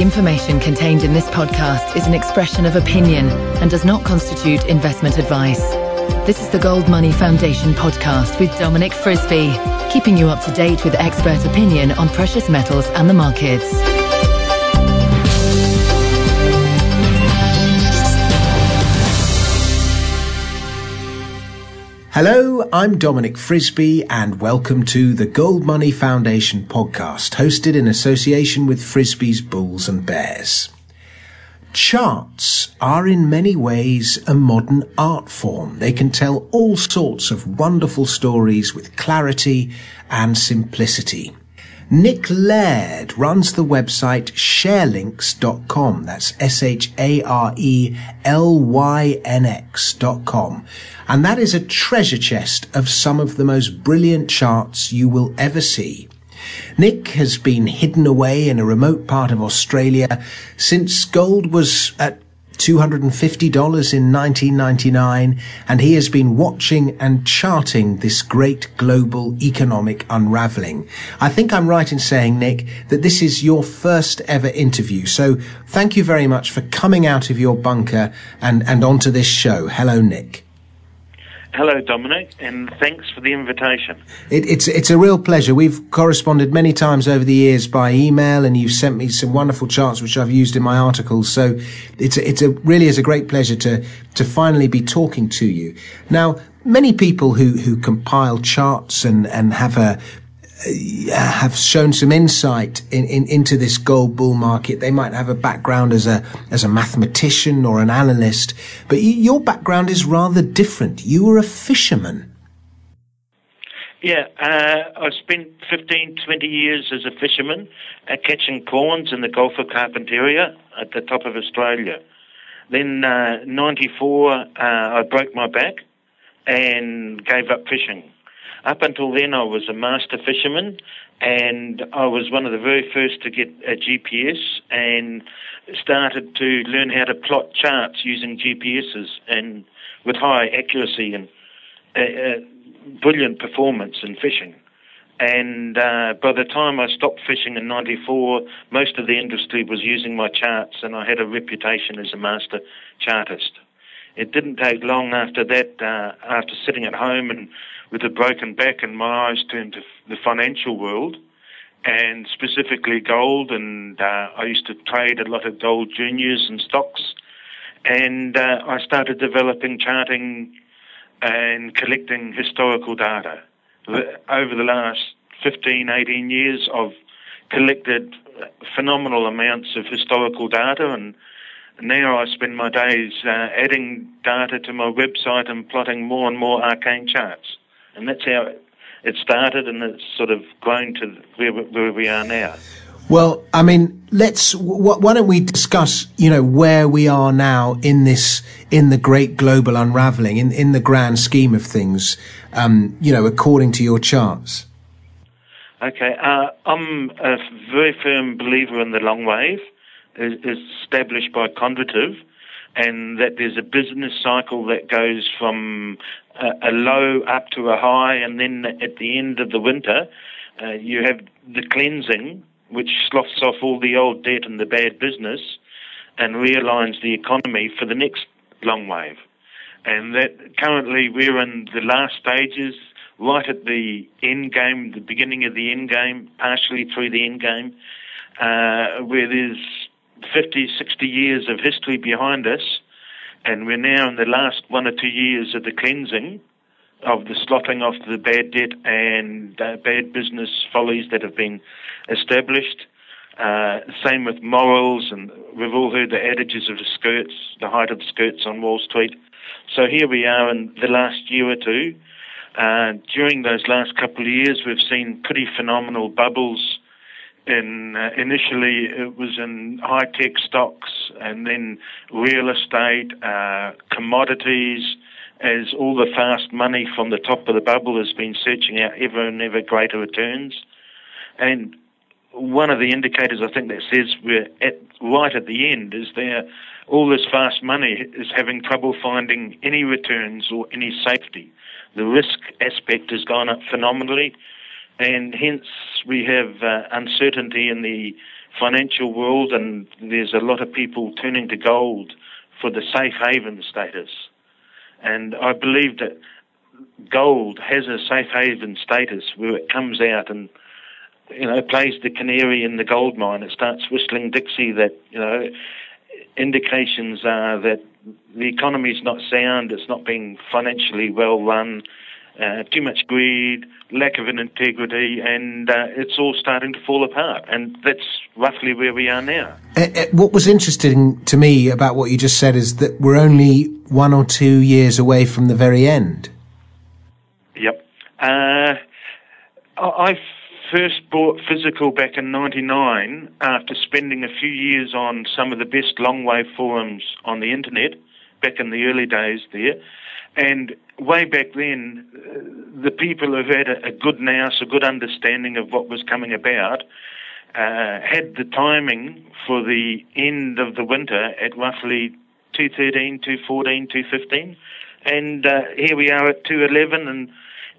Information contained in this podcast is an expression of opinion and does not constitute investment advice. This is the Gold Money Foundation podcast with Dominic Frisby, keeping you up to date with expert opinion on precious metals and the markets. Hello, I'm Dominic Frisby and welcome to the Gold Money Foundation podcast, hosted in association with Frisby's Bulls and Bears. Charts are in many ways a modern art form. They can tell all sorts of wonderful stories with clarity and simplicity. Nick Laird runs the website sharelynx.com. That's S-H-A-R-E-L-Y-N-X.com. And that is a treasure chest of some of the most brilliant charts you will ever see. Nick has been hidden away in a remote part of Australia since gold was at $250 in 1999, and he has been watching and charting this great global economic unraveling. I think I'm right in saying, Nick, that this is your first ever interview. So thank you very much for coming out of your bunker and, and onto this show. Hello, Nick. Hello, Dominic, and thanks for the invitation. It, it's it's a real pleasure. We've corresponded many times over the years by email, and you've sent me some wonderful charts which I've used in my articles. So it's a, it's a really is a great pleasure to to finally be talking to you. Now, many people who who compile charts and and have a have shown some insight in, in, into this gold bull market. They might have a background as a as a mathematician or an analyst, but your background is rather different. You were a fisherman. Yeah, uh, I spent 15, 20 years as a fisherman uh, catching prawns in the Gulf of Carpentaria at the top of Australia. Then, uh, 94, uh, I broke my back and gave up fishing. Up until then, I was a master fisherman, and I was one of the very first to get a GPS and started to learn how to plot charts using GPSs and with high accuracy and uh, uh, brilliant performance in fishing. And uh, by the time I stopped fishing in '94, most of the industry was using my charts, and I had a reputation as a master chartist. It didn't take long after that, uh, after sitting at home and with a broken back and my eyes turned to the financial world and specifically gold. And uh, I used to trade a lot of gold juniors and stocks. And uh, I started developing charting and collecting historical data. Over the last 15, 18 years, I've collected phenomenal amounts of historical data and now I spend my days uh, adding data to my website and plotting more and more arcane charts and that's how it started, and it's sort of grown to where, where we are now. Well, I mean, let's. Why don't we discuss, you know, where we are now in this, in the great global unraveling, in in the grand scheme of things, um, you know, according to your charts. Okay, uh, I'm a very firm believer in the long wave, is established by Kondratiev, and that there's a business cycle that goes from a, a low up to a high, and then at the end of the winter, uh, you have the cleansing, which sloughs off all the old debt and the bad business, and realigns the economy for the next long wave. And that currently we're in the last stages, right at the end game, the beginning of the end game, partially through the end game, uh, where there's 50, 60 years of history behind us, and we're now in the last one or two years of the cleansing of the sloughing off the bad debt and uh, bad business follies that have been established. Uh, same with morals, and we've all heard the adages of the skirts, the height of the skirts on Wall Street. So here we are in the last year or two. Uh, during those last couple of years, we've seen pretty phenomenal bubbles in uh, initially it was in high tech stocks and then real estate, uh, commodities, as all the fast money from the top of the bubble has been searching out ever and ever greater returns. And one of the indicators I think that says we're at right at the end is there all this fast money is having trouble finding any returns or any safety. The risk aspect has gone up phenomenally and hence we have uh, uncertainty in the financial world, and there's a lot of people turning to gold for the safe haven status. And I believe that gold has a safe haven status where it comes out and you know plays the canary in the gold mine. It starts whistling Dixie. That you know indications are that the economy is not sound. It's not being financially well run. Uh, too much greed, lack of an integrity, and uh, it's all starting to fall apart. And that's roughly where we are now. Uh, uh, what was interesting to me about what you just said is that we're only one or two years away from the very end. Yep. Uh, I first bought physical back in '99 after spending a few years on some of the best long wave forums on the internet back in the early days there. And way back then, uh, the people who had a, a good nous, a good understanding of what was coming about, uh, had the timing for the end of the winter at roughly 213, 214, 215. And uh, here we are at 211, and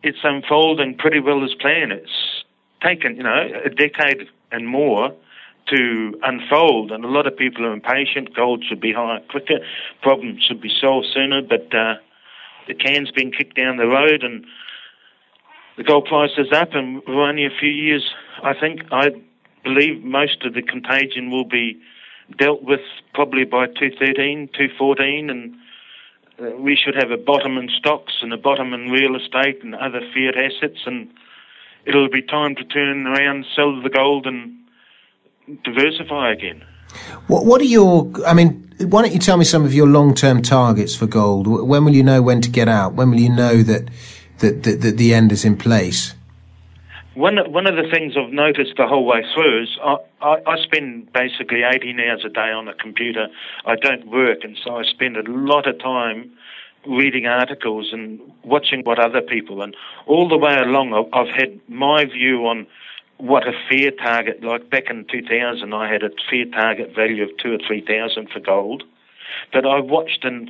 it's unfolding pretty well as planned. It's taken, you know, a decade and more to unfold, and a lot of people are impatient. Gold should be higher quicker, problems should be solved sooner, but uh, the can's been kicked down the road, and the gold price is up, and we're only a few years. I think I believe most of the contagion will be dealt with probably by 213, 214, and uh, we should have a bottom in stocks and a bottom in real estate and other fiat assets, and it'll be time to turn around, sell the gold, and diversify again. What, what are your? I mean, why don't you tell me some of your long-term targets for gold? When will you know when to get out? When will you know that that, that, that the end is in place? One one of the things I've noticed the whole way through is I, I, I, spend basically 18 hours a day on a computer. I don't work, and so I spend a lot of time reading articles and watching what other people and all the way along I've had my view on what a fair target like back in 2000 I had a fair target value of two or three thousand for gold but I watched and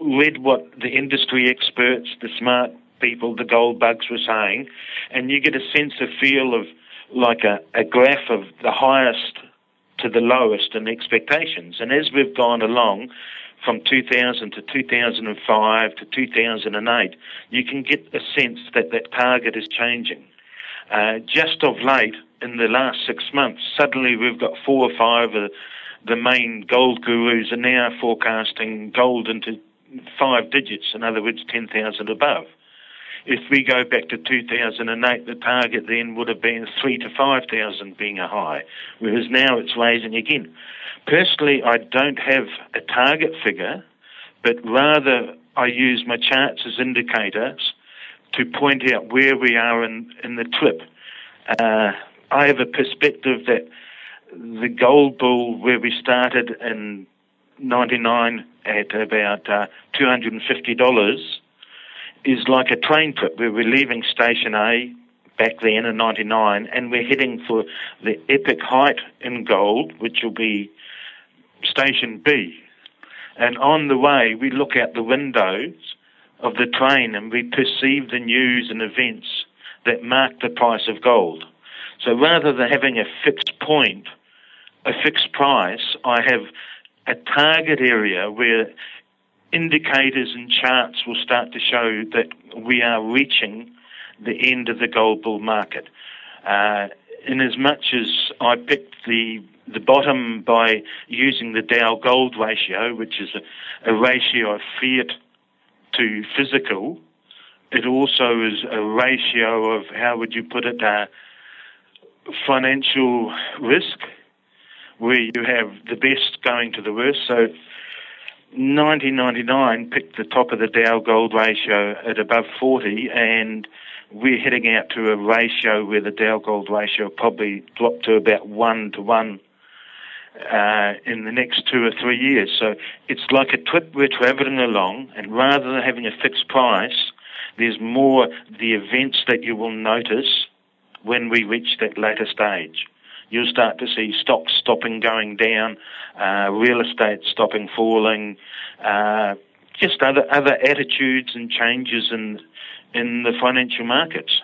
read what the industry experts the smart people the gold bugs were saying and you get a sense of feel of like a, a graph of the highest to the lowest in expectations and as we've gone along from 2000 to 2005 to 2008, you can get a sense that that target is changing. Uh, just of late, in the last six months, suddenly we've got four or five of the main gold gurus are now forecasting gold into five digits, in other words, 10,000 above. If we go back to 2008, the target then would have been three to 5,000 being a high, whereas now it's raising again. Personally, I don't have a target figure, but rather I use my charts as indicators to point out where we are in, in the trip. Uh, I have a perspective that the gold bull, where we started in 99 at about uh, $250, is like a train trip where we're leaving Station A back then in 99 and we're heading for the epic height in gold, which will be Station B. And on the way, we look out the windows of the train and we perceive the news and events that mark the price of gold. So rather than having a fixed point, a fixed price, I have a target area where indicators and charts will start to show that we are reaching the end of the gold bull market. Uh, in as much as I picked the the bottom by using the Dow Gold ratio, which is a, a ratio of fiat to physical. It also is a ratio of how would you put it, uh, financial risk, where you have the best going to the worst. So 1999 picked the top of the Dow Gold ratio at above 40, and we're heading out to a ratio where the Dow Gold ratio probably dropped to about one to one uh, in the next two or three years. So it's like a trip we're traveling along, and rather than having a fixed price, there's more the events that you will notice when we reach that later stage. You'll start to see stocks stopping going down, uh, real estate stopping falling, uh, just other other attitudes and changes in in the financial markets.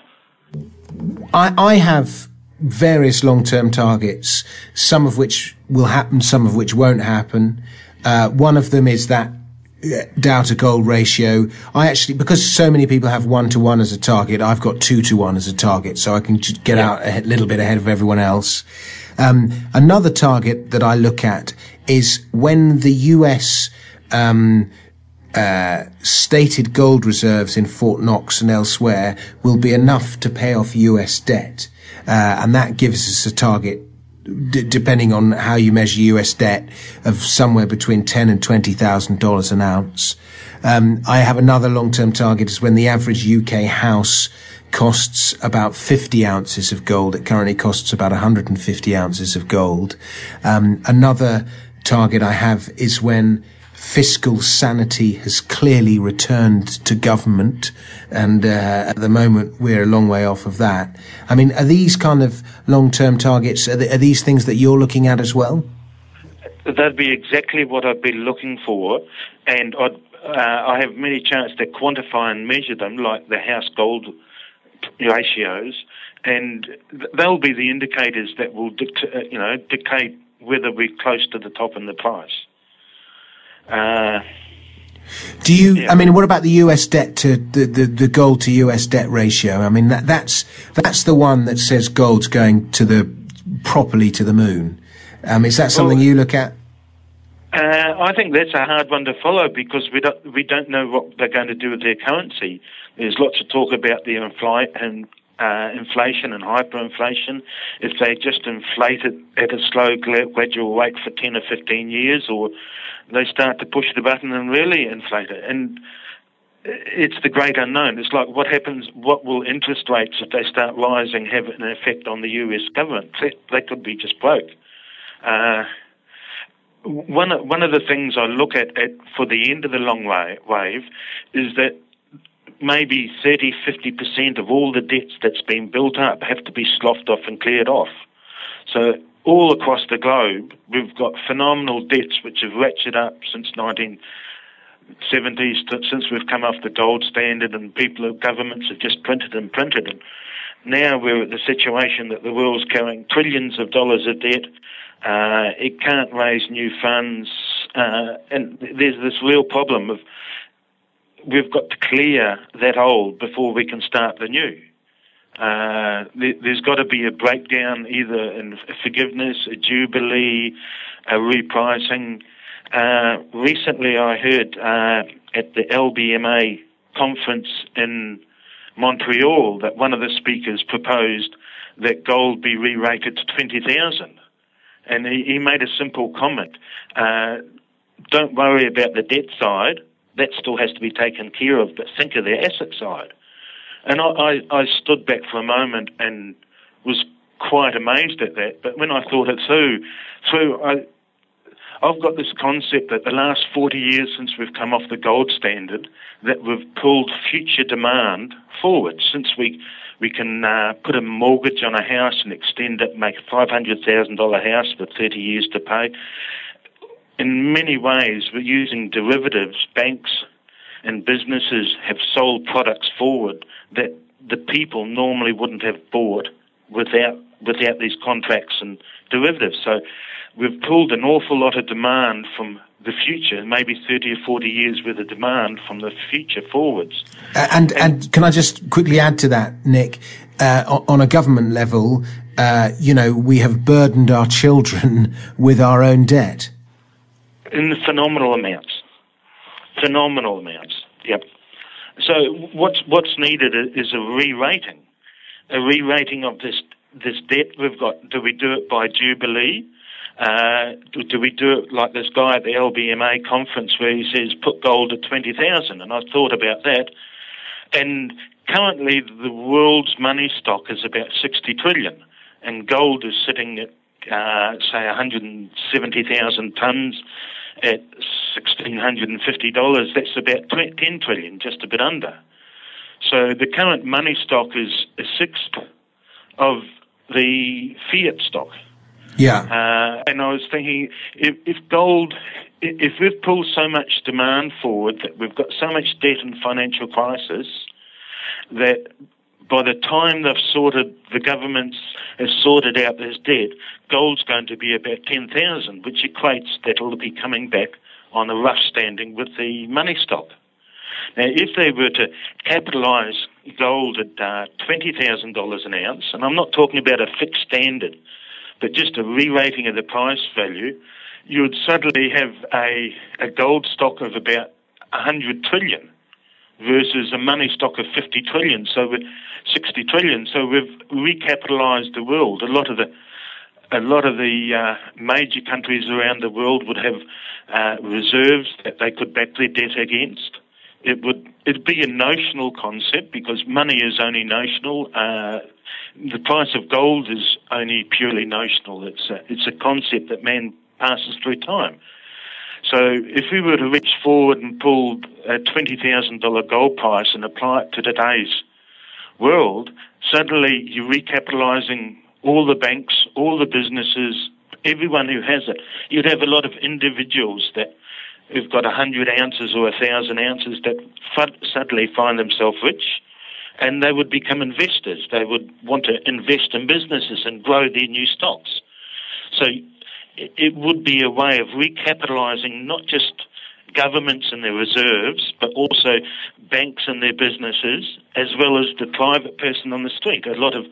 I, I have various long-term targets, some of which will happen, some of which won't happen. Uh, one of them is that Dow to gold ratio. I actually, because so many people have one to one as a target, I've got two to one as a target, so I can get out a little bit ahead of everyone else. Um, another target that I look at is when the US um, uh, stated gold reserves in Fort Knox and elsewhere will be enough to pay off US debt, uh, and that gives us a target D- depending on how you measure US debt, of somewhere between ten and twenty thousand dollars an ounce. Um, I have another long-term target is when the average UK house costs about 50 ounces of gold. It currently costs about 150 ounces of gold. Um, another target I have is when fiscal sanity has clearly returned to government, and uh, at the moment we're a long way off of that. I mean, are these kind of long-term targets? Are, are these things that you're looking at as well? That'd be exactly what I'd be looking for, and uh, i have many chances to quantify and measure them, like the house gold ratios, and they'll be the indicators that will dict- uh, you know dictate whether we're close to the top in the price. Uh, do you? Yeah. I mean, what about the U.S. debt to the, the, the gold to U.S. debt ratio? I mean, that that's that's the one that says gold's going to the properly to the moon. Um, is that something well, you look at? Uh, I think that's a hard one to follow because we don't we don't know what they're going to do with their currency. There's lots of talk about the infl- and uh, inflation and hyperinflation. If they just inflate it at a slow, gradual rate for 10 or 15 years, or they start to push the button and really inflate it. And it's the great unknown. It's like what happens, what will interest rates, if they start rising, have an effect on the US government? They could be just broke. Uh, one, one of the things I look at, at for the end of the long wave is that maybe 30, 50% of all the debts that's been built up have to be sloughed off and cleared off. So all across the globe, we've got phenomenal debts which have ratcheted up since 1970s, since we've come off the gold standard and people, governments have just printed and printed. And now we're at the situation that the world's carrying trillions of dollars of debt. Uh, it can't raise new funds. Uh, and there's this real problem of we've got to clear that old before we can start the new. Uh, there, has got to be a breakdown, either in forgiveness, a jubilee, a repricing. Uh, recently, I heard uh, at the LBMA conference in Montreal that one of the speakers proposed that gold be re-rated to twenty thousand, and he, he, made a simple comment: uh, "Don't worry about the debt side." That still has to be taken care of, but think of the asset side. And I, I, I stood back for a moment and was quite amazed at that. But when I thought it through, through I, I've got this concept that the last 40 years since we've come off the gold standard, that we've pulled future demand forward. Since we we can uh, put a mortgage on a house and extend it, make a $500,000 house for 30 years to pay in many ways, we're using derivatives. Banks and businesses have sold products forward that the people normally wouldn't have bought without without these contracts and derivatives. So we've pulled an awful lot of demand from the future, maybe 30 or 40 years worth of demand from the future forwards. Uh, and, and, and can I just quickly add to that, Nick? Uh, on a government level, uh, you know, we have burdened our children with our own debt in phenomenal amounts. Phenomenal amounts. Yep. So what's what's needed is a re-rating, a re-rating of this this debt we've got. Do we do it by jubilee? Uh, do, do, we do it like this guy at the LBMA conference where he says put gold at twenty thousand? And I thought about that. And currently, the world's money stock is about sixty trillion, and gold is sitting at uh, say 170,000 tons at $1,650, that's about 10 trillion, just a bit under. So the current money stock is a sixth of the fiat stock. Yeah. Uh, and I was thinking, if, if gold, if we've pulled so much demand forward that we've got so much debt and financial crisis, that by the time they've sorted, the governments have sorted out this debt, gold's going to be about 10,000, which equates that it'll be coming back on a rough standing with the money stock. Now, if they were to capitalise gold at uh, $20,000 an ounce, and I'm not talking about a fixed standard, but just a re-rating of the price value, you would suddenly have a, a gold stock of about 100 trillion versus a money stock of 50 trillion, so we're 60 trillion. So we've recapitalised the world. A lot of the a lot of the uh, major countries around the world would have uh, reserves that they could back their debt against. It would it'd be a notional concept because money is only notional. Uh, the price of gold is only purely notional. It's a, it's a concept that man passes through time. So if we were to reach forward and pull a $20,000 gold price and apply it to today's world, suddenly you're recapitalizing all the banks, all the businesses, everyone who has it. You'd have a lot of individuals that who've got 100 ounces or 1,000 ounces that suddenly find themselves rich and they would become investors. They would want to invest in businesses and grow their new stocks. So it would be a way of recapitalising not just governments and their reserves, but also banks and their businesses, as well as the private person on the street. A lot of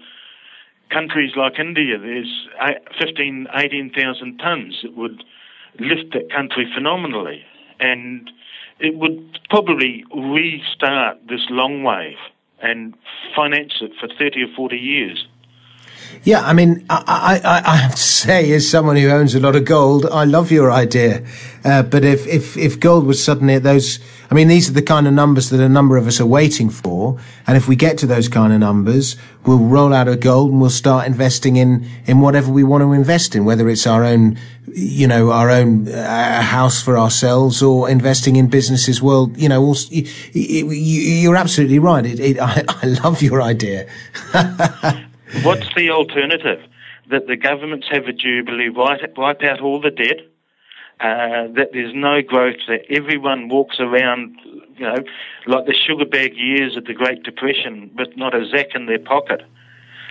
countries like India, there's 15, 18,000 tonnes that would lift that country phenomenally. And it would probably restart this long wave and finance it for 30 or 40 years. Yeah, I mean, I, I, I, have to say, as someone who owns a lot of gold, I love your idea. Uh, but if, if, if gold was suddenly at those, I mean, these are the kind of numbers that a number of us are waiting for. And if we get to those kind of numbers, we'll roll out of gold and we'll start investing in, in whatever we want to invest in, whether it's our own, you know, our own uh, house for ourselves or investing in businesses. Well, you know, also, you, are absolutely right. It, it, I, I love your idea. What's the alternative? That the governments have a jubilee, wipe, out all the debt, uh, that there's no growth, that everyone walks around, you know, like the sugar bag years of the Great Depression, with not a zack in their pocket.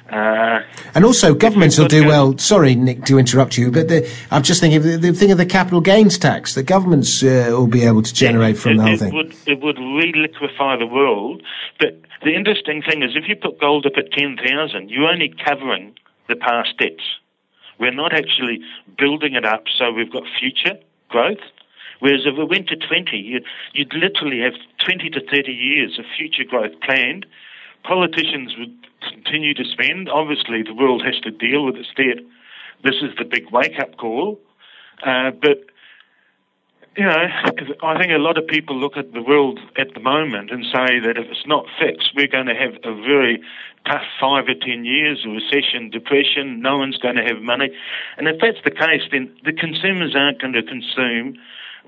Uh, and also, governments will do well. Sorry, Nick, to interrupt you, but the, I'm just thinking the, the thing of the capital gains tax. The governments uh, will be able to generate from it, the whole it thing. Would, it would re-liquefy the world. But the interesting thing is, if you put gold up at ten thousand, you're only covering the past debts. We're not actually building it up so we've got future growth. Whereas if we went to 20, you'd, you'd literally have 20 to 30 years of future growth planned. Politicians would continue to spend. Obviously, the world has to deal with its debt. This is the big wake up call. Uh, but, you know, I think a lot of people look at the world at the moment and say that if it's not fixed, we're going to have a very tough five or ten years of recession, depression. No one's going to have money. And if that's the case, then the consumers aren't going to consume.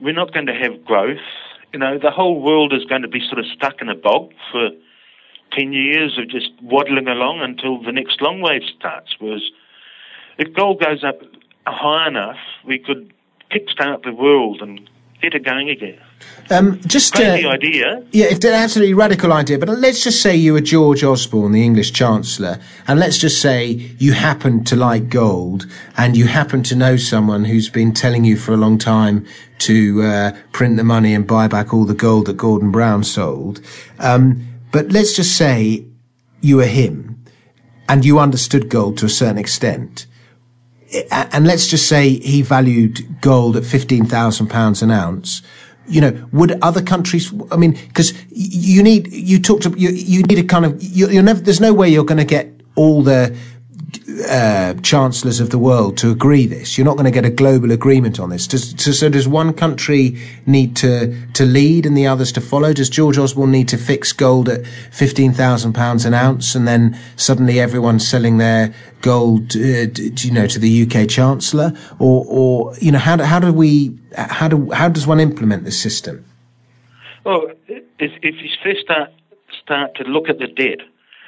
We're not going to have growth. You know, the whole world is going to be sort of stuck in a bog for 10 years of just waddling along until the next long wave starts. Whereas if gold goes up high enough, we could kickstart the world and get it going again. Um, just crazy uh, idea. Yeah, it's an absolutely radical idea. But let's just say you were George Osborne, the English Chancellor, and let's just say you happen to like gold, and you happen to know someone who's been telling you for a long time to uh, print the money and buy back all the gold that Gordon Brown sold. Um, but let's just say you were him and you understood gold to a certain extent. And let's just say he valued gold at £15,000 an ounce. You know, would other countries, I mean, because you need, you talked, you, you need a kind of, you, you're never, there's no way you're going to get all the, uh, chancellors of the world to agree this. You're not going to get a global agreement on this. Does, so does one country need to, to lead and the others to follow? Does George Osborne need to fix gold at £15,000 an ounce and then suddenly everyone's selling their gold, uh, you know, to the UK chancellor? Or, or, you know, how do, how do we, how do, how does one implement this system? Well, if, if you first start, start to look at the debt,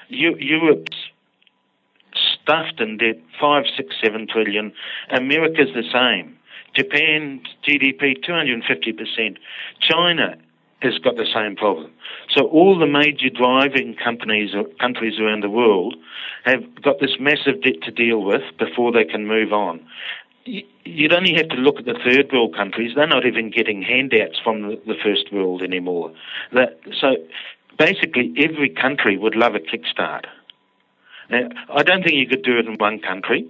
you Europe's stuffed in debt, five, six, seven trillion. America's the same. Japan's GDP, 250%. China has got the same problem. So all the major driving companies or countries around the world have got this massive debt to deal with before they can move on. You'd only have to look at the third world countries. They're not even getting handouts from the, the first world anymore. That, so basically, every country would love a kickstart. Now, I don't think you could do it in one country.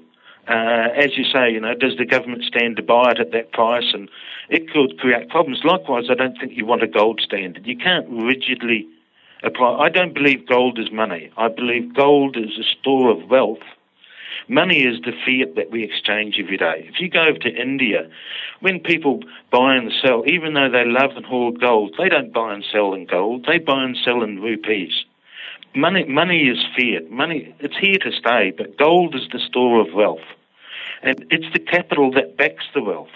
Uh, as you say, you know, does the government stand to buy it at that price? And it could create problems. Likewise, I don't think you want a gold standard. You can't rigidly apply. I don't believe gold is money. I believe gold is a store of wealth. Money is the fiat that we exchange every day. If you go over to India, when people buy and sell, even though they love and hoard gold, they don't buy and sell in gold. They buy and sell in rupees. Money, money is fiat. Money, it's here to stay, but gold is the store of wealth. And it's the capital that backs the wealth.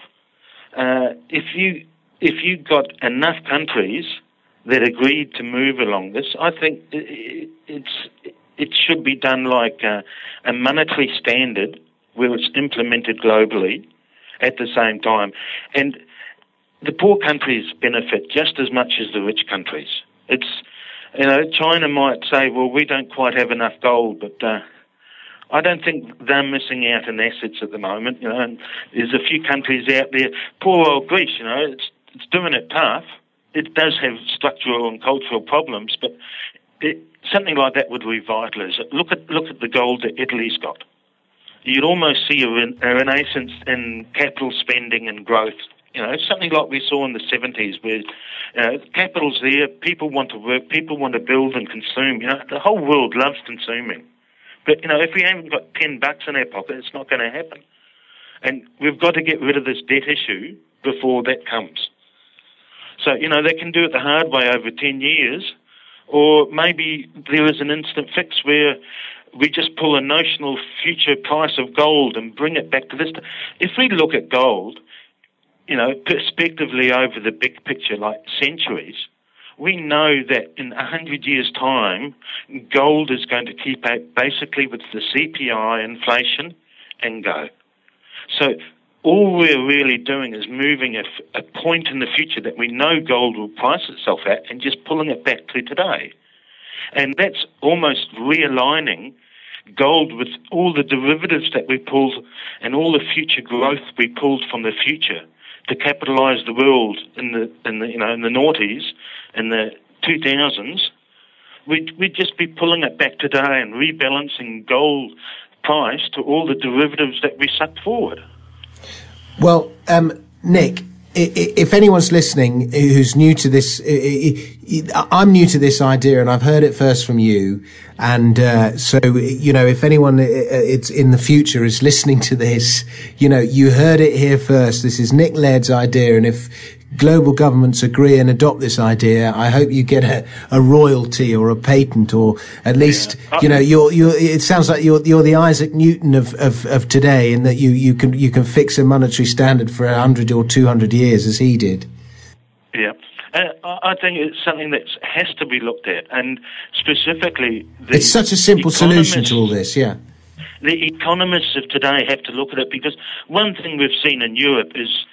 Uh, if you if you got enough countries that agreed to move along this, I think it's it should be done like a, a monetary standard where it's implemented globally at the same time, and the poor countries benefit just as much as the rich countries. It's you know, China might say, well, we don't quite have enough gold, but uh, I don't think they're missing out on assets at the moment. You know, and there's a few countries out there. Poor old Greece, you know, it's it's doing it tough. It does have structural and cultural problems, but it, something like that would revitalise it. Look at look at the gold that Italy's got. You'd almost see a, a renaissance in capital spending and growth you know, it's something like we saw in the 70s where uh, capital's there, people want to work, people want to build and consume. You know, the whole world loves consuming. But, you know, if we haven't got 10 bucks in our pocket, it's not going to happen. And we've got to get rid of this debt issue before that comes. So, you know, they can do it the hard way over 10 years, or maybe there is an instant fix where we just pull a notional future price of gold and bring it back to this. If we look at gold, you know, perspectively over the big picture, like centuries, we know that in a hundred years' time, gold is going to keep up basically with the CPI inflation and go. So all we're really doing is moving a, a point in the future that we know gold will price itself at and just pulling it back to today. And that's almost realigning gold with all the derivatives that we pulled and all the future growth we pulled from the future to capitalise the world in the in the you know in the noughties in the 2000s, we'd we'd just be pulling it back today and rebalancing gold price to all the derivatives that we sucked forward. Well, um, Nick, if anyone's listening who's new to this, I'm new to this idea and I've heard it first from you. And, uh, so, you know, if anyone it's in the future is listening to this, you know, you heard it here first. This is Nick Laird's idea. And if global governments agree and adopt this idea, I hope you get a, a royalty or a patent, or at least yeah. you know you're, you're. It sounds like you're you're the Isaac Newton of, of, of today, in that you, you can you can fix a monetary standard for a hundred or two hundred years as he did. Yeah. Uh, I think it's something that has to be looked at, and specifically, it's such a simple solution to all this. Yeah, the economists of today have to look at it because one thing we've seen in Europe is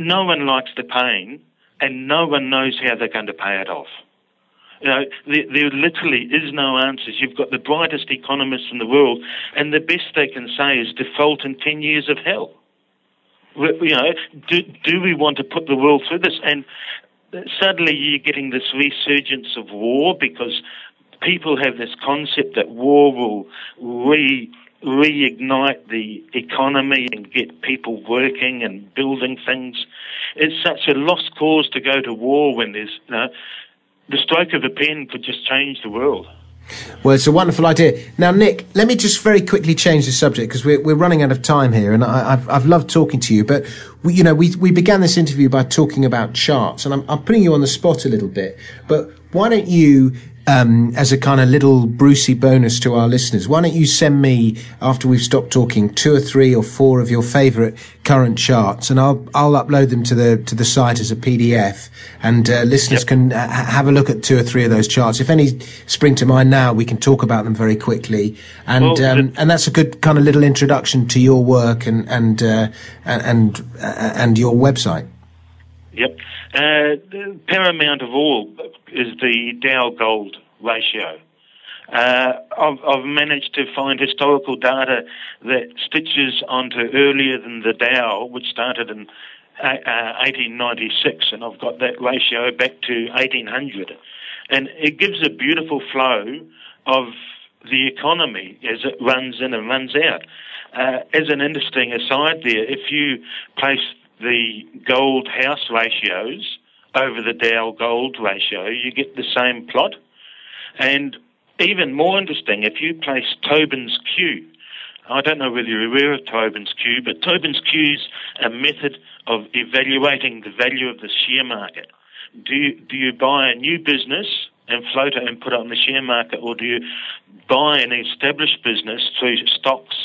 no one likes the pain, and no one knows how they're going to pay it off. You know, there, there, literally is no answers. You've got the brightest economists in the world, and the best they can say is default in 10 years of hell. You know, do, do we want to put the world through this? And suddenly you're getting this resurgence of war because people have this concept that war will re reignite the economy and get people working and building things. It's such a lost cause to go to war when there's, you know, the stroke of a pen could just change the world. Well, it's a wonderful idea. Now, Nick, let me just very quickly change the subject because we're, we're running out of time here, and I, have I've loved talking to you. But we, you know, we we began this interview by talking about charts, and I'm, I'm putting you on the spot a little bit. But why don't you um, as a kind of little Brucey bonus to our listeners, why don't you send me after we've stopped talking two or three or four of your favourite current charts, and I'll I'll upload them to the to the site as a PDF, and uh, listeners yep. can uh, have a look at two or three of those charts. If any spring to mind now, we can talk about them very quickly, and well, um, and that's a good kind of little introduction to your work and and uh, and uh, and your website. Yep. Uh, paramount of all is the Dow Gold ratio. Uh, I've, I've, managed to find historical data that stitches onto earlier than the Dow, which started in uh, 1896, and I've got that ratio back to 1800. And it gives a beautiful flow of the economy as it runs in and runs out. Uh, as an interesting aside there, if you place the gold house ratios over the Dow gold ratio, you get the same plot. And even more interesting, if you place Tobin's Q, I don't know whether you're aware of Tobin's Q, but Tobin's Q is a method of evaluating the value of the share market. Do you, do you buy a new business and float it and put it on the share market, or do you buy an established business through stocks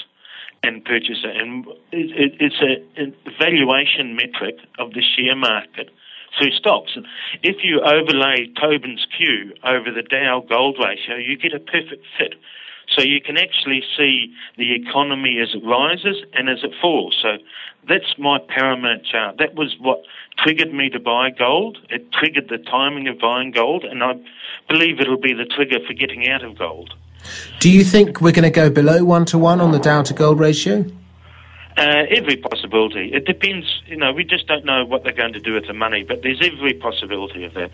and purchase it? And it, it, it's a, a valuation metric of the share market through stops. And if you overlay Tobin's Q over the Dow gold ratio, you get a perfect fit. So you can actually see the economy as it rises and as it falls. So that's my paramount chart. That was what triggered me to buy gold. It triggered the timing of buying gold, and I believe it'll be the trigger for getting out of gold. Do you think we're going to go below one to one on the Dow to gold ratio? Uh, every possibility. It depends. You know, we just don't know what they're going to do with the money, but there's every possibility of that.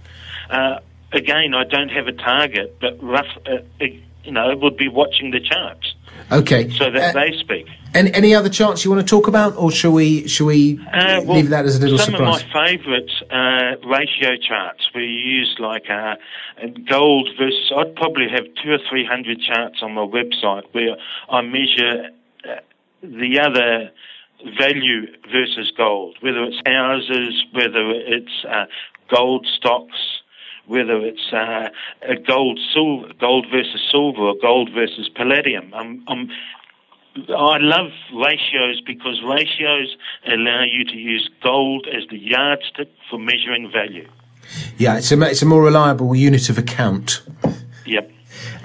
Uh, again, I don't have a target, but rough. Uh, you know, would be watching the charts. Okay. So that uh, they speak. Any, any other charts you want to talk about, or shall we shall we uh, well, leave that as a little some surprise? Some of my favourite uh, ratio charts we use like uh, gold versus. I'd probably have two or three hundred charts on my website where I measure uh, the other value versus gold, whether it's houses, whether it's uh, gold stocks, whether it's uh, a gold silver, gold versus silver, or gold versus palladium. I'm, I'm, I love ratios because ratios allow you to use gold as the yardstick for measuring value. Yeah, it's a, it's a more reliable unit of account. Yep.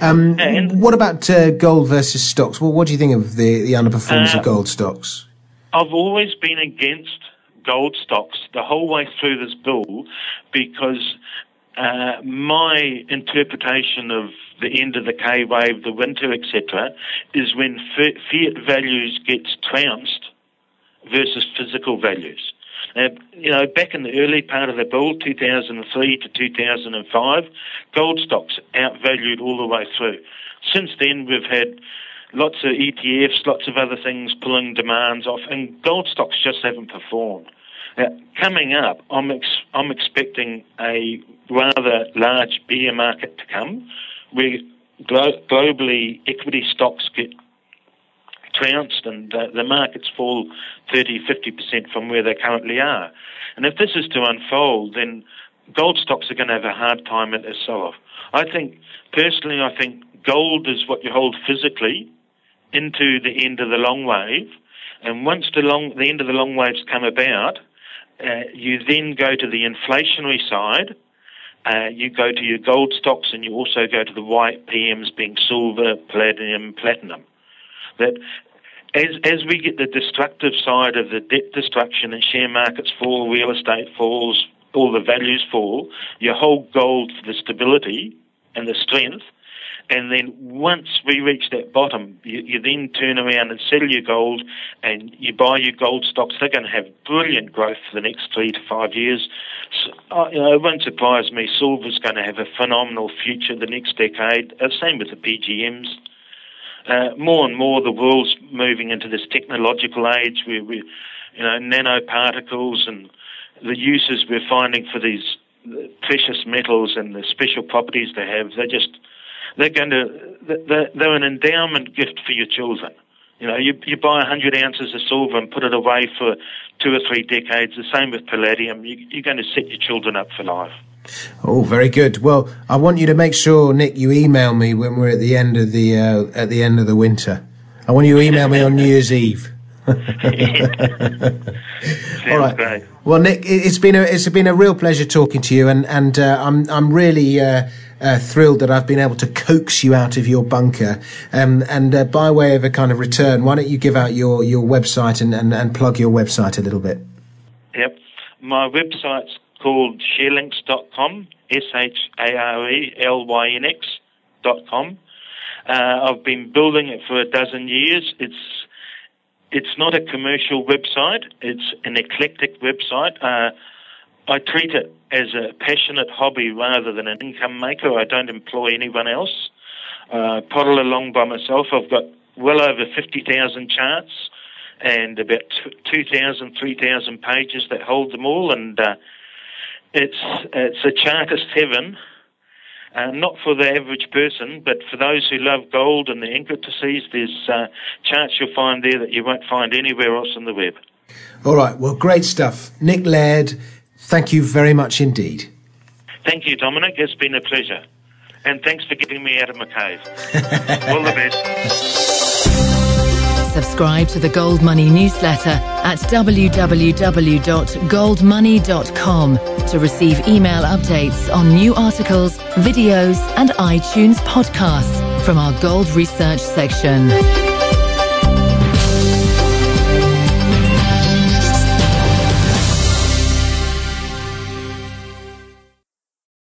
Um, and what about uh, gold versus stocks? Well, what do you think of the, the underperformance uh, of gold stocks? I've always been against gold stocks the whole way through this bill because uh, my interpretation of the end of the K wave, the winter, etc., is when fiat values gets trounced versus physical values. Now, you know, back in the early part of the bull, 2003 to 2005, gold stocks outvalued all the way through. Since then, we've had lots of ETFs, lots of other things pulling demands off, and gold stocks just haven't performed. Now, coming up, I'm, ex- I'm expecting a rather large bear market to come, where glo- globally equity stocks get trounced and uh, the markets fall 30, 50% from where they currently are. And if this is to unfold, then gold stocks are going to have a hard time at a sell-off. I think, personally, I think gold is what you hold physically into the end of the long wave. And once the long, the end of the long waves come about, uh, you then go to the inflationary side. Uh, you go to your gold stocks and you also go to the white PMs being silver, palladium, platinum. That as, as we get the destructive side of the debt destruction and share markets fall, real estate falls, all the values fall, your whole gold for the stability and the strength, and then once we reach that bottom, you, you, then turn around and sell your gold and you buy your gold stocks. They're going to have brilliant growth for the next three to five years. So, uh, you know, it won't surprise me. Silver's going to have a phenomenal future the next decade. Uh, same with the PGMs. Uh, more and more, the world's moving into this technological age where we, you know, nanoparticles and the uses we're finding for these precious metals and the special properties they have. They're just they're going to they're, they're an endowment gift for your children. You know, you, you buy 100 ounces of silver and put it away for two or three decades. The same with palladium. You, you're going to set your children up for life. Oh, very good. Well, I want you to make sure, Nick, you email me when we're at the end of the uh, at the end of the winter. I want you to email me on New Year's Eve. All right. Great. Well, Nick, it's been a it's been a real pleasure talking to you, and and uh, I'm I'm really. Uh, uh, thrilled that I've been able to coax you out of your bunker. Um, and uh, by way of a kind of return, why don't you give out your, your website and, and, and plug your website a little bit? Yep. My website's called sharelynx.com, S-H-A-R-E-L-Y-N-X.com. Uh, I've been building it for a dozen years. It's it's not a commercial website. It's an eclectic website. Uh, I treat it as a passionate hobby rather than an income maker. I don't employ anyone else. Uh, poddle along by myself. I've got well over 50,000 charts and about 2,000, 3,000 pages that hold them all. And uh, it's, it's a chartist heaven uh, not for the average person, but for those who love gold and the intricacies, there's uh, charts you'll find there that you won't find anywhere else on the web. All right, well, great stuff. Nick Laird, thank you very much indeed. Thank you, Dominic. It's been a pleasure. And thanks for getting me out of my cave. All the best. Subscribe to the Gold Money newsletter at www.goldmoney.com to receive email updates on new articles, videos, and iTunes podcasts from our Gold Research section.